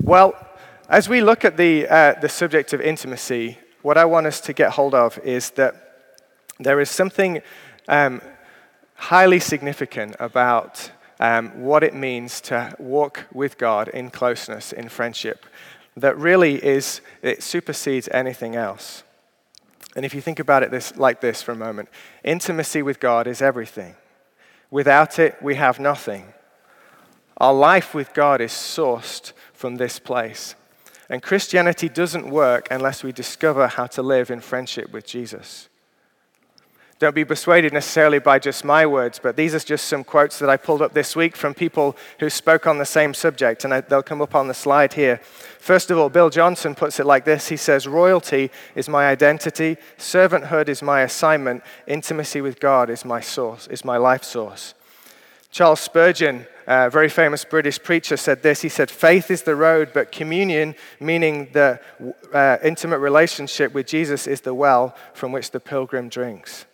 Well, as we look at the, uh, the subject of intimacy, what I want us to get hold of is that there is something um, highly significant about um, what it means to walk with God in closeness, in friendship, that really is, it supersedes anything else. And if you think about it this, like this for a moment, intimacy with God is everything. Without it, we have nothing. Our life with God is sourced from this place. And Christianity doesn't work unless we discover how to live in friendship with Jesus. Don't be persuaded necessarily by just my words, but these are just some quotes that I pulled up this week from people who spoke on the same subject, and they'll come up on the slide here. First of all, Bill Johnson puts it like this He says, Royalty is my identity, servanthood is my assignment, intimacy with God is my source, is my life source. Charles Spurgeon, a very famous British preacher, said this. He said, Faith is the road, but communion, meaning the uh, intimate relationship with Jesus, is the well from which the pilgrim drinks.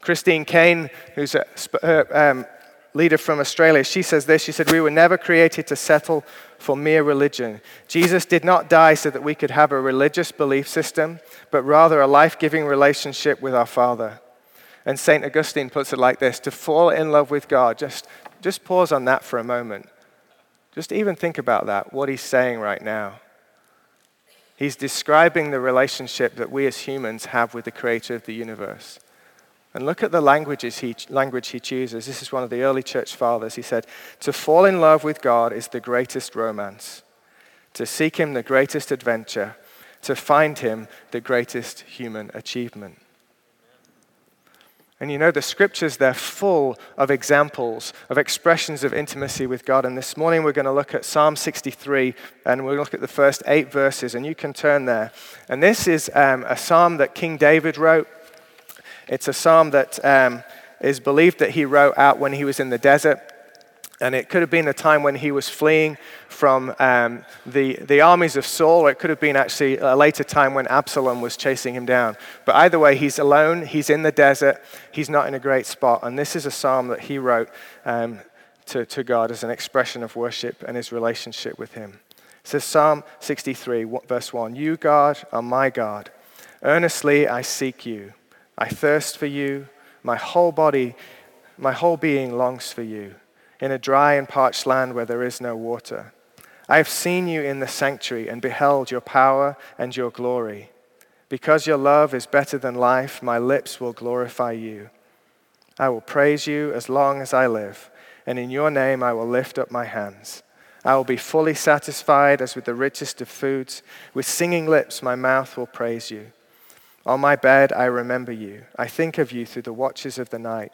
Christine Caine, who's a uh, um, leader from Australia, she says this. She said, We were never created to settle for mere religion. Jesus did not die so that we could have a religious belief system, but rather a life giving relationship with our Father. And St. Augustine puts it like this to fall in love with God, just, just pause on that for a moment. Just even think about that, what he's saying right now. He's describing the relationship that we as humans have with the creator of the universe. And look at the languages he, language he chooses. This is one of the early church fathers. He said, To fall in love with God is the greatest romance, to seek him the greatest adventure, to find him the greatest human achievement. And you know, the scriptures, they're full of examples, of expressions of intimacy with God. And this morning we're going to look at Psalm 63, and we'll look at the first eight verses, and you can turn there. And this is um, a psalm that King David wrote. It's a psalm that um, is believed that he wrote out when he was in the desert. And it could have been a time when he was fleeing from um, the, the armies of Saul, or it could have been actually a later time when Absalom was chasing him down. But either way, he's alone, he's in the desert, he's not in a great spot. And this is a psalm that he wrote um, to, to God as an expression of worship and his relationship with him. It says Psalm 63, verse 1 You, God, are my God. Earnestly I seek you. I thirst for you. My whole body, my whole being longs for you in a dry and parched land where there is no water. I have seen you in the sanctuary and beheld your power and your glory. Because your love is better than life, my lips will glorify you. I will praise you as long as I live, and in your name I will lift up my hands. I will be fully satisfied as with the richest of foods. With singing lips, my mouth will praise you. On my bed, I remember you. I think of you through the watches of the night.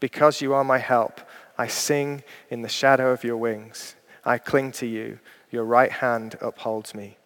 Because you are my help, I sing in the shadow of your wings. I cling to you. Your right hand upholds me.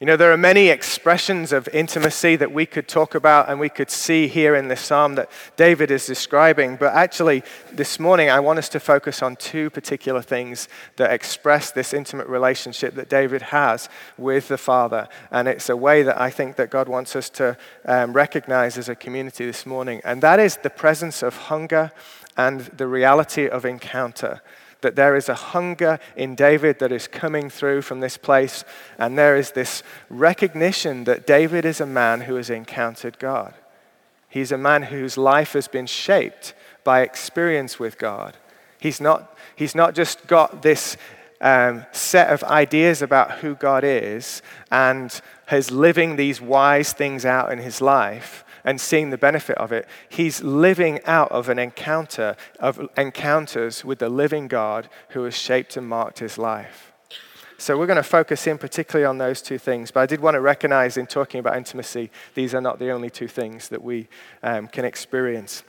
You know, there are many expressions of intimacy that we could talk about and we could see here in this psalm that David is describing. But actually, this morning, I want us to focus on two particular things that express this intimate relationship that David has with the Father. And it's a way that I think that God wants us to um, recognize as a community this morning. And that is the presence of hunger and the reality of encounter that there is a hunger in David that is coming through from this place, and there is this recognition that David is a man who has encountered God. He's a man whose life has been shaped by experience with God. He's not, he's not just got this um, set of ideas about who God is and has living these wise things out in his life, and seeing the benefit of it. He's living out of an encounter of encounters with the living God who has shaped and marked his life. So we're going to focus in particularly on those two things. But I did want to recognize in talking about intimacy, these are not the only two things that we um, can experience.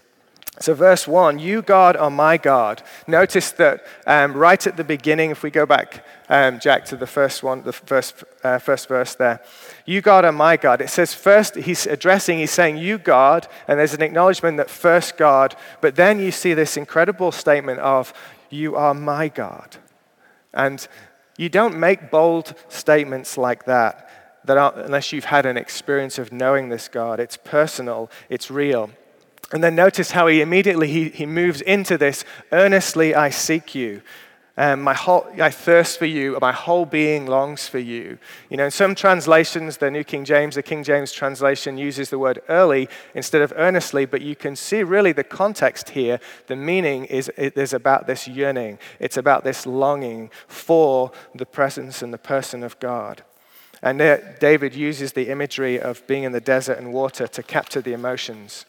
So, verse 1, you, God, are my God. Notice that um, right at the beginning, if we go back, um, Jack, to the first one, the first, uh, first verse there, you, God, are my God. It says first, he's addressing, he's saying, you, God, and there's an acknowledgement that first God, but then you see this incredible statement of, you are my God. And you don't make bold statements like that, that unless you've had an experience of knowing this God. It's personal, it's real. And then notice how he immediately he, he moves into this earnestly I seek you. Um, my whole, I thirst for you. My whole being longs for you. You know, in some translations, the New King James, the King James translation uses the word early instead of earnestly, but you can see really the context here. The meaning is it is about this yearning. It's about this longing for the presence and the person of God. And there, David uses the imagery of being in the desert and water to capture the emotions.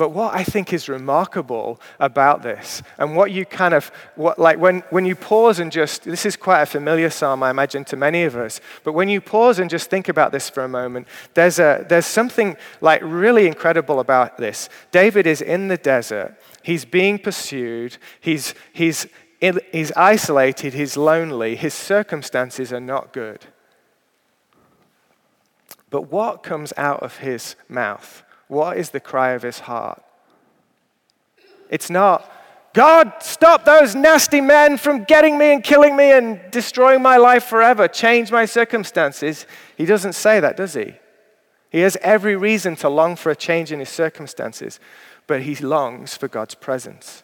But what I think is remarkable about this, and what you kind of, what, like when, when you pause and just, this is quite a familiar psalm, I imagine, to many of us, but when you pause and just think about this for a moment, there's, a, there's something like really incredible about this. David is in the desert, he's being pursued, he's, he's, he's isolated, he's lonely, his circumstances are not good. But what comes out of his mouth? What is the cry of his heart? It's not, God, stop those nasty men from getting me and killing me and destroying my life forever. Change my circumstances. He doesn't say that, does he? He has every reason to long for a change in his circumstances, but he longs for God's presence.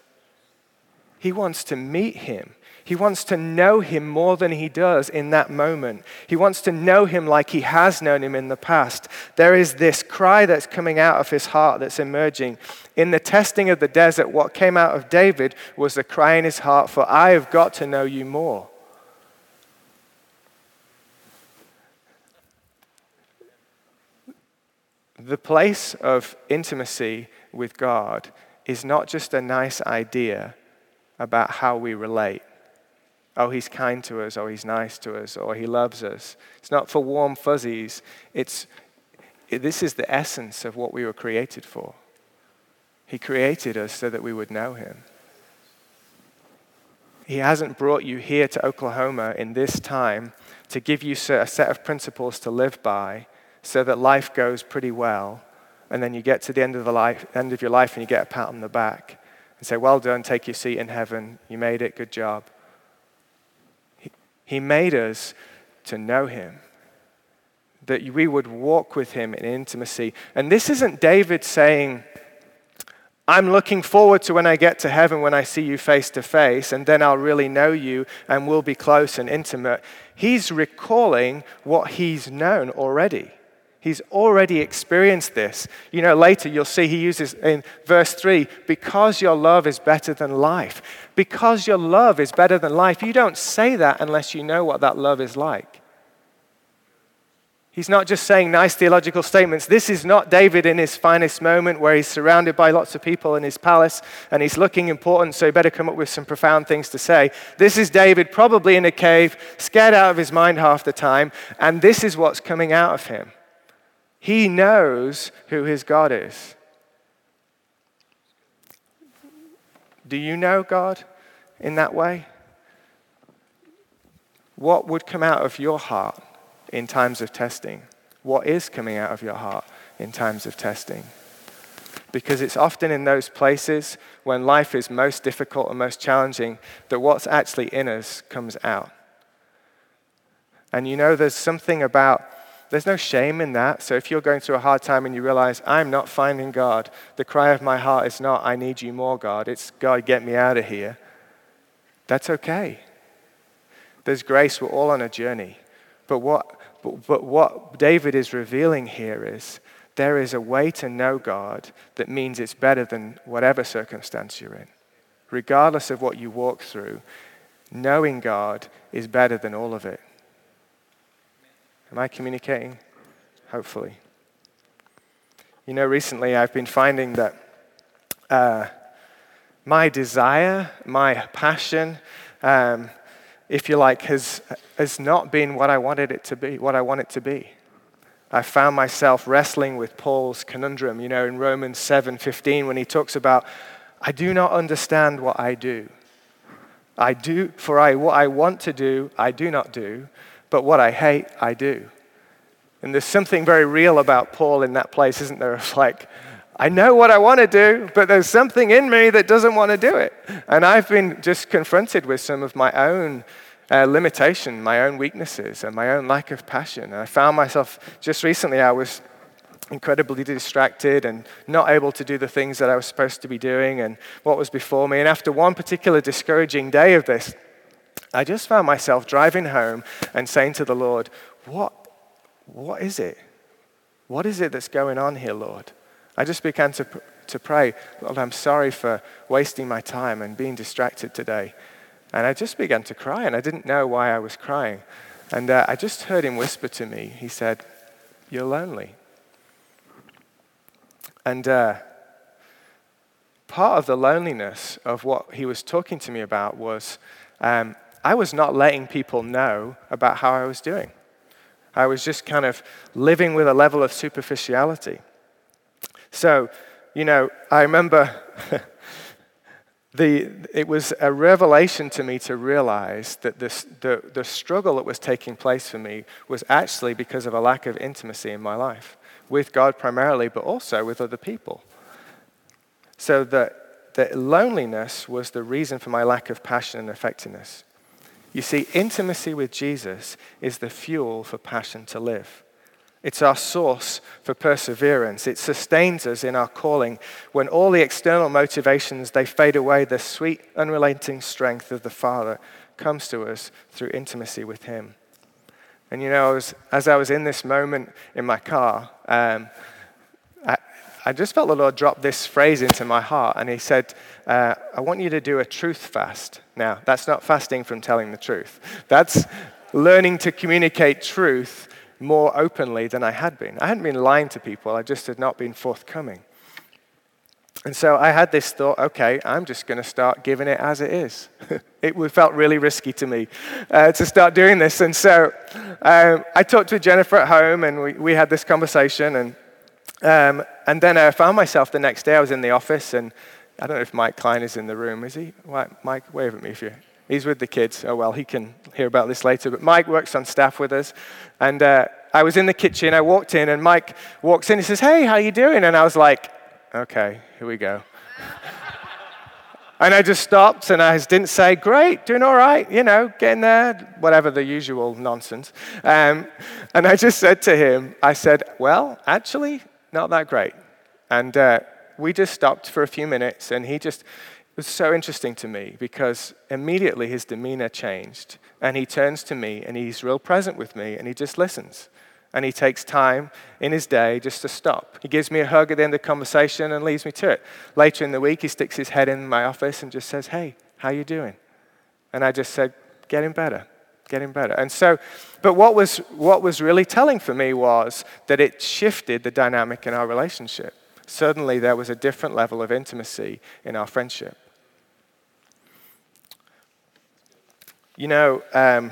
He wants to meet him. He wants to know him more than he does in that moment. He wants to know him like he has known him in the past. There is this cry that's coming out of his heart that's emerging. In the testing of the desert, what came out of David was the cry in his heart for, I have got to know you more. The place of intimacy with God is not just a nice idea about how we relate oh, he's kind to us, or he's nice to us, or he loves us. It's not for warm fuzzies. It's, this is the essence of what we were created for. He created us so that we would know him. He hasn't brought you here to Oklahoma in this time to give you a set of principles to live by so that life goes pretty well. And then you get to the end of, the life, end of your life and you get a pat on the back and say, Well done, take your seat in heaven. You made it, good job. He made us to know him, that we would walk with him in intimacy. And this isn't David saying, I'm looking forward to when I get to heaven when I see you face to face, and then I'll really know you and we'll be close and intimate. He's recalling what he's known already. He's already experienced this. You know, later you'll see he uses in verse 3 because your love is better than life. Because your love is better than life. You don't say that unless you know what that love is like. He's not just saying nice theological statements. This is not David in his finest moment where he's surrounded by lots of people in his palace and he's looking important, so he better come up with some profound things to say. This is David probably in a cave, scared out of his mind half the time, and this is what's coming out of him. He knows who his God is. Do you know God in that way? What would come out of your heart in times of testing? What is coming out of your heart in times of testing? Because it's often in those places when life is most difficult and most challenging that what's actually in us comes out. And you know, there's something about there's no shame in that. So if you're going through a hard time and you realize, I'm not finding God, the cry of my heart is not, I need you more, God. It's, God, get me out of here. That's okay. There's grace. We're all on a journey. But what, but, but what David is revealing here is there is a way to know God that means it's better than whatever circumstance you're in. Regardless of what you walk through, knowing God is better than all of it. Am I communicating? Hopefully. You know, recently I've been finding that uh, my desire, my passion, um, if you like, has, has not been what I wanted it to be, what I want it to be. I found myself wrestling with Paul's conundrum, you know, in Romans 7:15 when he talks about, I do not understand what I do. I do, for I, what I want to do, I do not do, but what I hate, I do. And there's something very real about Paul in that place, isn't there? It's like, I know what I want to do, but there's something in me that doesn't want to do it. And I've been just confronted with some of my own uh, limitation, my own weaknesses, and my own lack of passion. And I found myself just recently, I was incredibly distracted and not able to do the things that I was supposed to be doing and what was before me. And after one particular discouraging day of this, I just found myself driving home and saying to the Lord, What, what is it? What is it that's going on here, Lord? I just began to, to pray, Lord, I'm sorry for wasting my time and being distracted today. And I just began to cry, and I didn't know why I was crying. And uh, I just heard him whisper to me, He said, You're lonely. And uh, part of the loneliness of what he was talking to me about was um, I was not letting people know about how I was doing. I was just kind of living with a level of superficiality. So, you know, I remember the, it was a revelation to me to realize that this, the, the struggle that was taking place for me was actually because of a lack of intimacy in my life, with God primarily, but also with other people. So that the loneliness was the reason for my lack of passion and effectiveness. You see, intimacy with Jesus is the fuel for passion to live. It's our source for perseverance. It sustains us in our calling. When all the external motivations they fade away, the sweet, unrelenting strength of the Father comes to us through intimacy with Him. And you know, as, as I was in this moment in my car, um, I, just felt the Lord drop this phrase into my heart, and He said, uh, "I want you to do a truth fast." Now, that's not fasting from telling the truth. That's learning to communicate truth more openly than I had been. I hadn't been lying to people, I just had not been forthcoming. And so I had this thought okay, I'm just going to start giving it as it is. it felt really risky to me uh, to start doing this. And so um, I talked to Jennifer at home and we, we had this conversation. And, um, and then I found myself the next day, I was in the office and I don't know if Mike Klein is in the room. Is he? Mike, wave at me if you He's with the kids. Oh, well, he can hear about this later. But Mike works on staff with us. And uh, I was in the kitchen. I walked in, and Mike walks in. He says, Hey, how you doing? And I was like, Okay, here we go. and I just stopped, and I didn't say, Great, doing all right, you know, getting there, whatever the usual nonsense. Um, and I just said to him, I said, Well, actually, not that great. And uh, we just stopped for a few minutes, and he just it was so interesting to me because immediately his demeanor changed and he turns to me and he's real present with me and he just listens. And he takes time in his day just to stop. He gives me a hug at the end of the conversation and leaves me to it. Later in the week, he sticks his head in my office and just says, Hey, how you doing? And I just said, Getting better, getting better. And so, but what was, what was really telling for me was that it shifted the dynamic in our relationship. Suddenly, there was a different level of intimacy in our friendship. You know, um,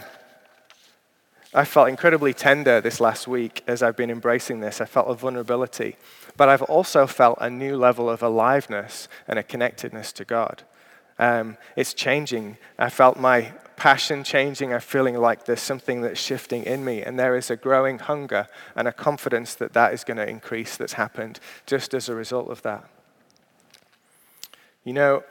I felt incredibly tender this last week as I've been embracing this. I felt a vulnerability, but I've also felt a new level of aliveness and a connectedness to God. Um, it's changing. I felt my passion changing. I'm feeling like there's something that's shifting in me, and there is a growing hunger and a confidence that that is going to increase that's happened just as a result of that. You know,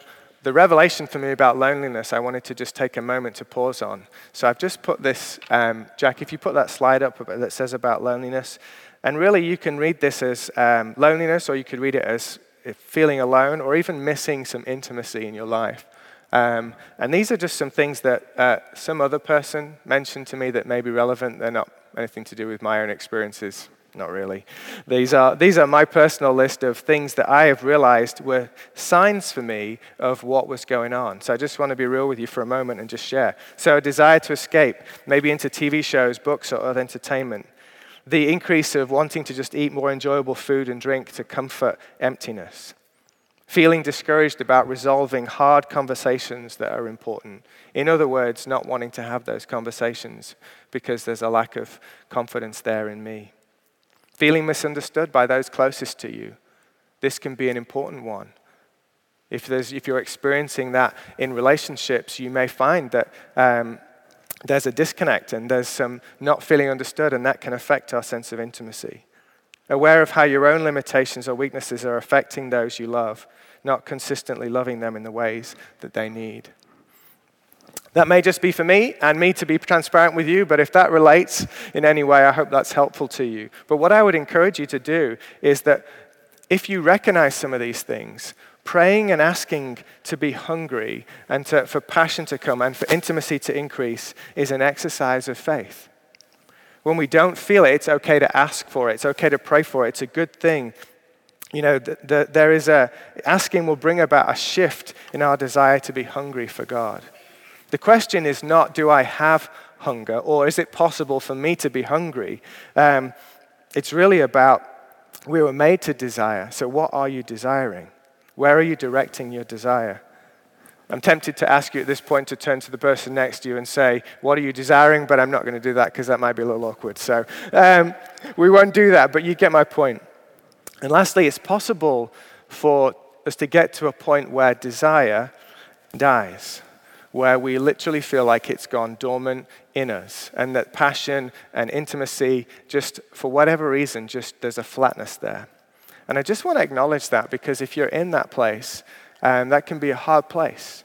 the revelation for me about loneliness, I wanted to just take a moment to pause on. So I've just put this, um, Jack, if you put that slide up that says about loneliness, and really you can read this as um, loneliness, or you could read it as feeling alone, or even missing some intimacy in your life. Um, and these are just some things that uh, some other person mentioned to me that may be relevant. They're not anything to do with my own experiences not really. These are, these are my personal list of things that I have realized were signs for me of what was going on. So I just want to be real with you for a moment and just share. So, a desire to escape, maybe into TV shows, books, or other entertainment. The increase of wanting to just eat more enjoyable food and drink to comfort emptiness. Feeling discouraged about resolving hard conversations that are important. In other words, not wanting to have those conversations because there's a lack of confidence there in me feeling misunderstood by those closest to you. This can be an important one. If, if you're experiencing that in relationships, you may find that um, there's a disconnect and there's some not feeling understood, and that can affect our sense of intimacy. Aware of how your own limitations or weaknesses are affecting those you love, not consistently loving them in the ways that they need. That may just be for me and me to be transparent with you, but if that relates in any way, I hope that's helpful to you. But what I would encourage you to do is that if you recognize some of these things, Praying and asking to be hungry and to, for passion to come and for intimacy to increase is an exercise of faith. When we don't feel it, it's okay to ask for it. It's okay to pray for it. It's a good thing. You know, the, the, there is a, asking will bring about a shift in our desire to be hungry for God. The question is not, do I have hunger, or is it possible for me to be hungry? Um, it's really about, we were made to desire. So, what are you desiring? Where are you directing your desire? I'm tempted to ask you at this point to turn to the person next to you and say, What are you desiring? But I'm not going to do that because that might be a little awkward. So um, we won't do that, but you get my point. And lastly, it's possible for us to get to a point where desire dies, where we literally feel like it's gone dormant in us, and that passion and intimacy, just for whatever reason, just there's a flatness there. And I just want to acknowledge that because if you're in that place, um, that can be a hard place.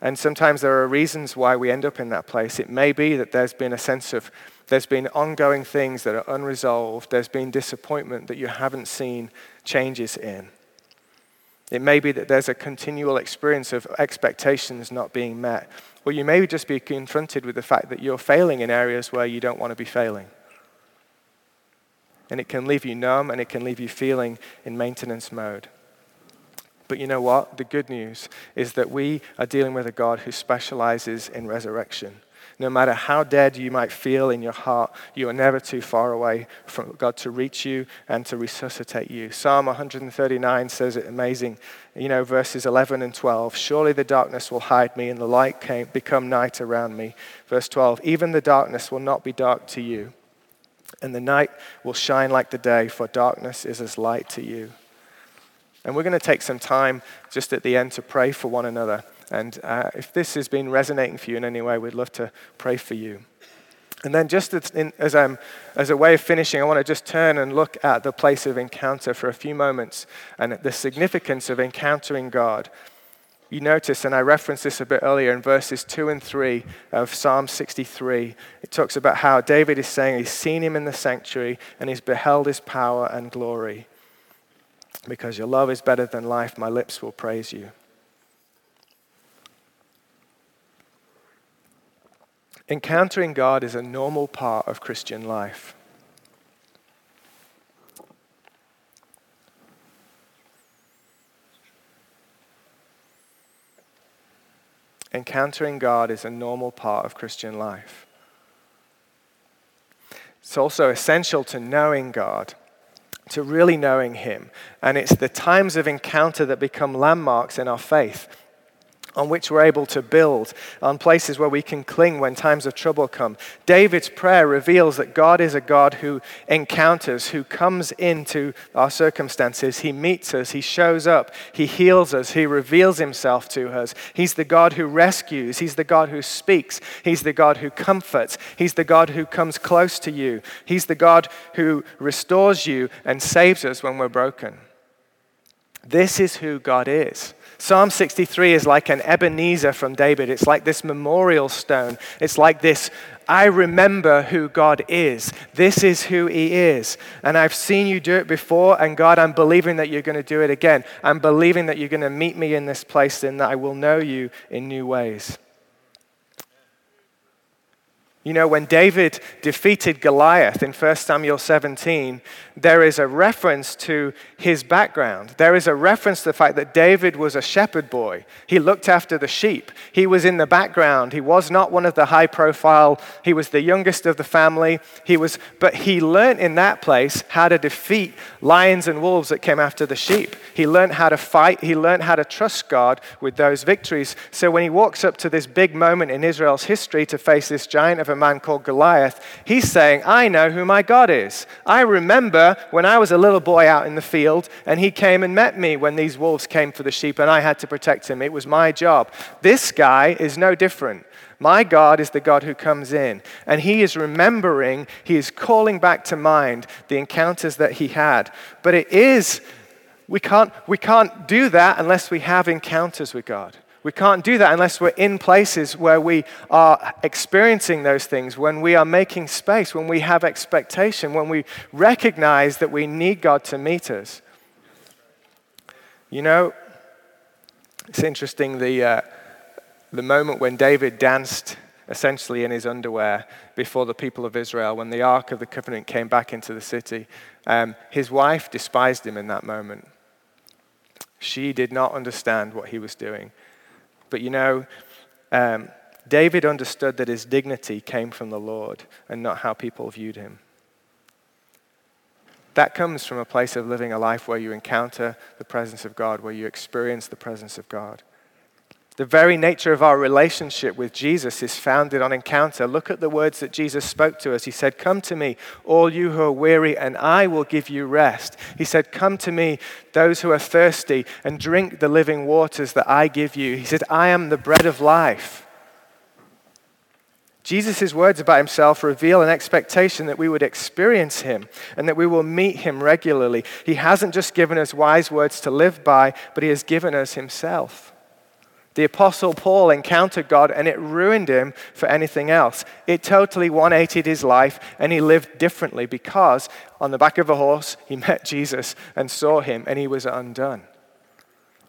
And sometimes there are reasons why we end up in that place. It may be that there's been a sense of, there's been ongoing things that are unresolved, there's been disappointment that you haven't seen changes in. It may be that there's a continual experience of expectations not being met. Or you may just be confronted with the fact that you're failing in areas where you don't want to be failing. And it can leave you numb and it can leave you feeling in maintenance mode. But you know what? The good news is that we are dealing with a God who specializes in resurrection. No matter how dead you might feel in your heart, you are never too far away from God to reach you and to resuscitate you. Psalm 139 says it amazing. You know, verses 11 and 12. Surely the darkness will hide me and the light came, become night around me. Verse 12. Even the darkness will not be dark to you and the night will shine like the day, for darkness is as light to you. And we're going to take some time just at the end to pray for one another. And uh, if this has been resonating for you in any way, we'd love to pray for you. And then, just as, in, as, um, as a way of finishing, I want to just turn and look at the place of encounter for a few moments and the significance of encountering God you notice, and I referenced this a bit earlier in verses 2 and 3 of Psalm 63, it talks about how David is saying he's seen him in the sanctuary and he's beheld his power and glory. Because your love is better than life, my lips will praise you. Encountering God is a normal part of Christian life. encountering God is a normal part of Christian life. It's also essential to knowing God, to really knowing Him. And it's the times of encounter that become landmarks in our faith on which we're able to build, on places where we can cling when times of trouble come. David's prayer reveals that God is a God who encounters, who comes into our circumstances. He meets us, He shows up, He heals us, He reveals Himself to us. He's the God who rescues, He's the God who speaks, He's the God who comforts, He's the God who comes close to you, He's the God who restores you and saves us when we're broken. This is who God is. Psalm 63 is like an Ebenezer from David. It's like this memorial stone. It's like this I remember who God is. This is who He is. And I've seen you do it before, and God, I'm believing that you're going to do it again. I'm believing that you're going to meet me in this place and that I will know you in new ways. You know, when David defeated Goliath in 1 Samuel 17, there is a reference to his background. There is a reference to the fact that David was a shepherd boy. He looked after the sheep. He was in the background. He was not one of the high profile, he was the youngest of the family. He was, but he learned in that place how to defeat lions and wolves that came after the sheep. He learned how to fight. He learned how to trust God with those victories. So when he walks up to this big moment in Israel's history to face this giant of a man called Goliath, he's saying, I know who my God is. I remember when I was a little boy out in the field and he came and met me when these wolves came for the sheep and I had to protect him. It was my job. This guy is no different. My God is the God who comes in, and He is remembering, He is calling back to mind the encounters that He had. But it is, we can't, we can't do that unless we have encounters with God. We can't do that unless we're in places where we are experiencing those things, when we are making space, when we have expectation, when we recognize that we need God to meet us. You know, It's interesting the, uh, the moment when David danced essentially in his underwear before the people of Israel when the Ark of the Covenant came back into the city. Um, his wife despised him in that moment. She did not understand what he was doing. But you know, um, David understood that his dignity came from the Lord and not how people viewed him. That comes from a place of living a life where you encounter the presence of God, where you experience the presence of God. The very nature of our relationship with Jesus is founded on encounter. Look at the words that Jesus spoke to us. He said, Come to me, all you who are weary, and I will give you rest. He said, Come to me, those who are thirsty, and drink the living waters that I give you. He said, I am the bread of life. Jesus' words about himself reveal an expectation that we would experience him and that we will meet him regularly. He hasn't just given us wise words to live by, but he has given us himself. The Apostle Paul encountered God and it ruined him for anything else. It totally 180 his life and he lived differently because on the back of a horse he met Jesus and saw him and he was undone.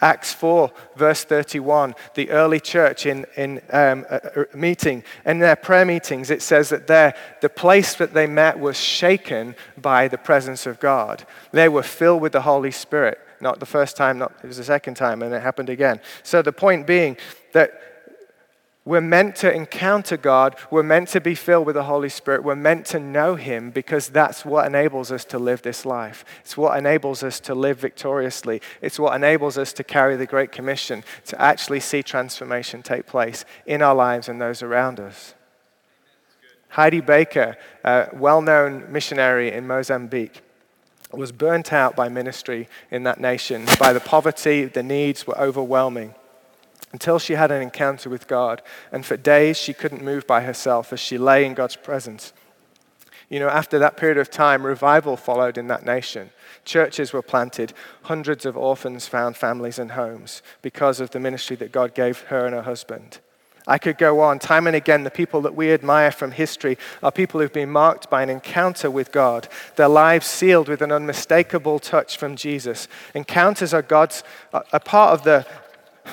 Acts 4, verse 31, the early church in, in um, a, meeting, in their prayer meetings, it says that the place that they met was shaken by the presence of God. They were filled with the Holy Spirit. Not the first time, not, it was the second time, and it happened again. So the point being that we're meant to encounter God. We're meant to be filled with the Holy Spirit. We're meant to know Him because that's what enables us to live this life. It's what enables us to live victoriously. It's what enables us to carry the Great Commission, to actually see transformation take place in our lives and those around us. Heidi Baker, a well known missionary in Mozambique, was burnt out by ministry in that nation, by the poverty, the needs were overwhelming. Until she had an encounter with God, and for days she couldn't move by herself as she lay in God's presence. You know, after that period of time, revival followed in that nation. Churches were planted, hundreds of orphans found families and homes because of the ministry that God gave her and her husband. I could go on. Time and again, the people that we admire from history are people who've been marked by an encounter with God, their lives sealed with an unmistakable touch from Jesus. Encounters are God's, a part of the,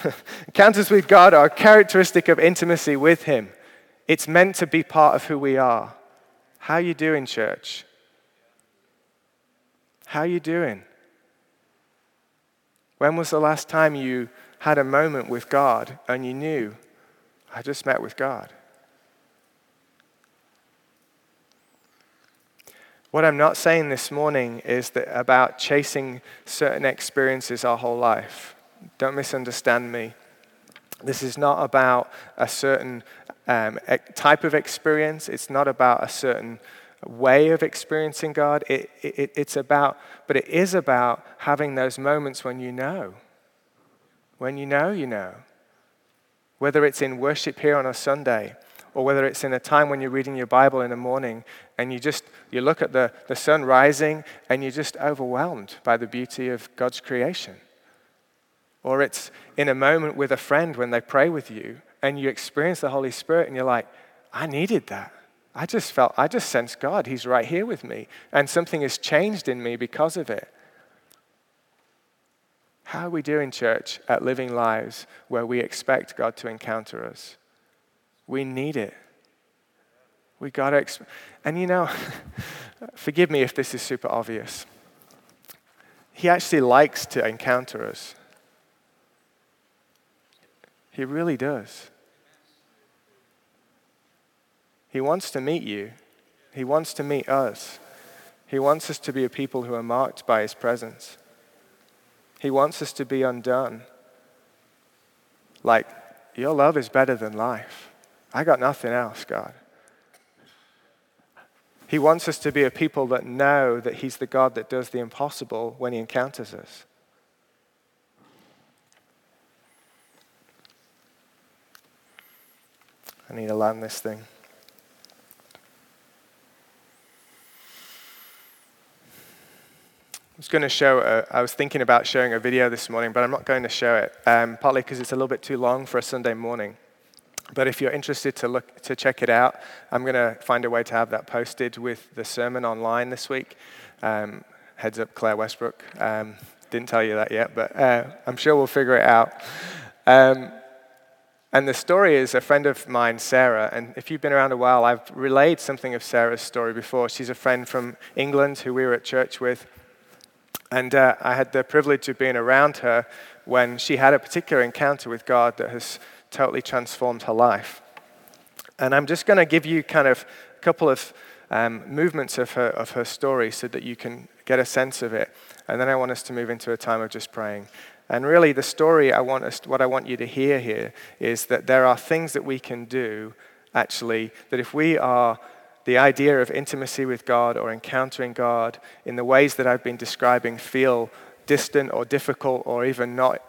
encounters with God are characteristic of intimacy with Him. It's meant to be part of who we are. How are you doing, church? How are you doing? When was the last time you had a moment with God and you knew I just met with God. What I'm not saying this morning is that about chasing certain experiences our whole life. Don't misunderstand me. This is not about a certain um, type of experience. It's not about a certain way of experiencing God. It, it, it's about, but it is about having those moments when you know. When you know, you know whether it's in worship here on a Sunday or whether it's in a time when you're reading your Bible in the morning and you just you look at the, the sun rising and you're just overwhelmed by the beauty of God's creation. Or it's in a moment with a friend when they pray with you and you experience the Holy Spirit and you're like, I needed that. I just felt, I just sensed God. He's right here with me. And something has changed in me because of it. How are we doing, church, at living lives where we expect God to encounter us? We need it. We got to, exp- and you know, forgive me if this is super obvious. He actually likes to encounter us. He really does. He wants to meet you. He wants to meet us. He wants us to be a people who are marked by His presence. He wants us to be undone. Like, your love is better than life. I got nothing else, God. He wants us to be a people that know that He's the God that does the impossible when He encounters us. I need to land this thing. Was going to show, a, I was thinking about showing a video this morning, but I'm not going to show it, um, partly because it's a little bit too long for a Sunday morning. But if you're interested to look to check it out, I'm going to find a way to have that posted with the sermon online this week. Um, heads up, Claire Westbrook. Um, didn't tell you that yet, but uh, I'm sure we'll figure it out. Um, and the story is a friend of mine, Sarah. And if you've been around a while, I've relayed something of Sarah's story before. She's a friend from England who we were at church with. And uh, I had the privilege of being around her when she had a particular encounter with God that has totally transformed her life. And I'm just going to give you kind of a couple of um, movements of her, of her story so that you can get a sense of it. And then I want us to move into a time of just praying. And really, the story I want us, what I want you to hear here is that there are things that we can do, actually, that if we are the idea of intimacy with God or encountering God in the ways that I've been describing feel distant or difficult or even not,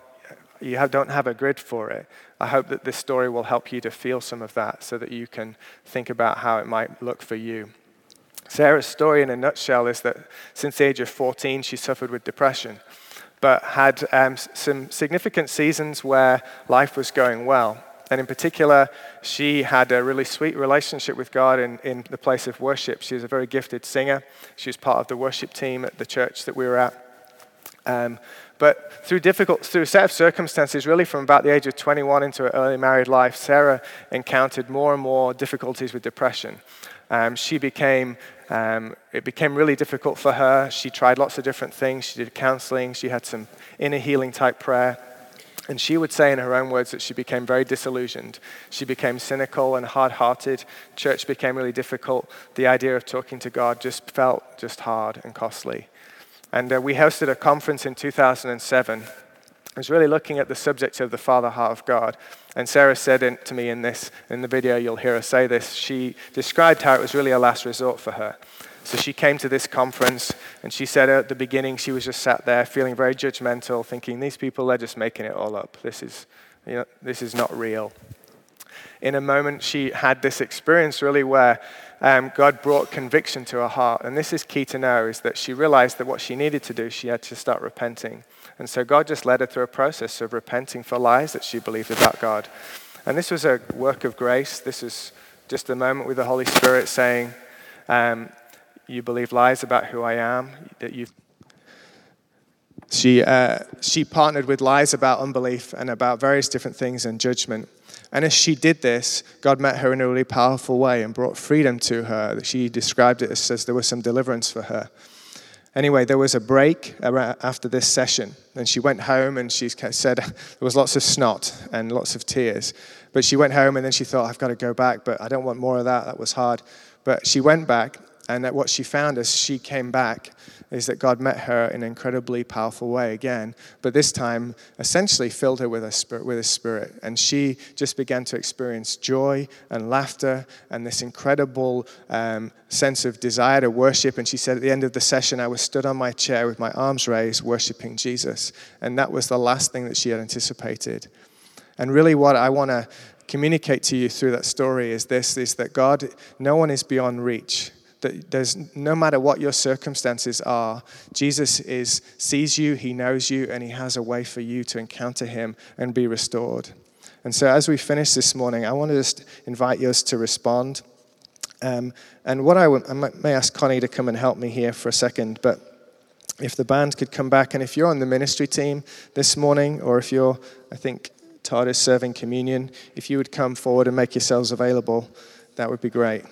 you have, don't have a grid for it. I hope that this story will help you to feel some of that so that you can think about how it might look for you. Sarah's story, in a nutshell, is that since the age of 14, she suffered with depression but had um, some significant seasons where life was going well. And in particular, she had a really sweet relationship with God in, in the place of worship. She was a very gifted singer. She was part of the worship team at the church that we were at. Um, but through difficult, through a set of circumstances, really from about the age of 21 into her early married life, Sarah encountered more and more difficulties with depression. Um, she became um, it became really difficult for her. She tried lots of different things. She did counseling. She had some inner healing type prayer. And she would say in her own words that she became very disillusioned. She became cynical and hard hearted. Church became really difficult. The idea of talking to God just felt just hard and costly. And uh, we hosted a conference in 2007 I was really looking at the subject of the Father heart of God. And Sarah said in, to me in this, in the video, you'll hear her say this, she described how it was really a last resort for her. So she came to this conference and she said at the beginning she was just sat there feeling very judgmental, thinking, these people, they're just making it all up. This is, you know, this is not real. In a moment, she had this experience really where um, God brought conviction to her heart. And this is key to know is that she realized that what she needed to do, she had to start repenting. And so God just led her through a process of repenting for lies that she believed about God. And this was a work of grace. This is just a moment with the Holy Spirit saying, um, You believe lies about who I am, that you she, uh, she partnered with lies about unbelief and about various different things and judgment. And as she did this, God met her in a really powerful way and brought freedom to her. She described it as, as there was some deliverance for her. Anyway, there was a break after this session, and she went home and she said there was lots of snot and lots of tears. But she went home and then she thought, I've got to go back, but I don't want more of that. That was hard. But she went back, and that what she found as she came back is that God met her in an incredibly powerful way again, but this time essentially filled her with a spirit, with a spirit, and she just began to experience joy and laughter and this incredible um, sense of desire to worship. And she said at the end of the session, I was stood on my chair with my arms raised, worshiping Jesus, and that was the last thing that she had anticipated. And really, what I want to communicate to you through that story is this: is that God, no one is beyond reach that there's no matter what your circumstances are, Jesus is sees you, he knows you, and he has a way for you to encounter him and be restored. And so, as we finish this morning, I want to just invite you to respond. Um, and what I, may ask Connie to come and help me here for a second, but if the band could come back, and if you're on the ministry team this morning, or if you're, I think Todd is serving communion, if you would come forward and make yourselves available, that would be great.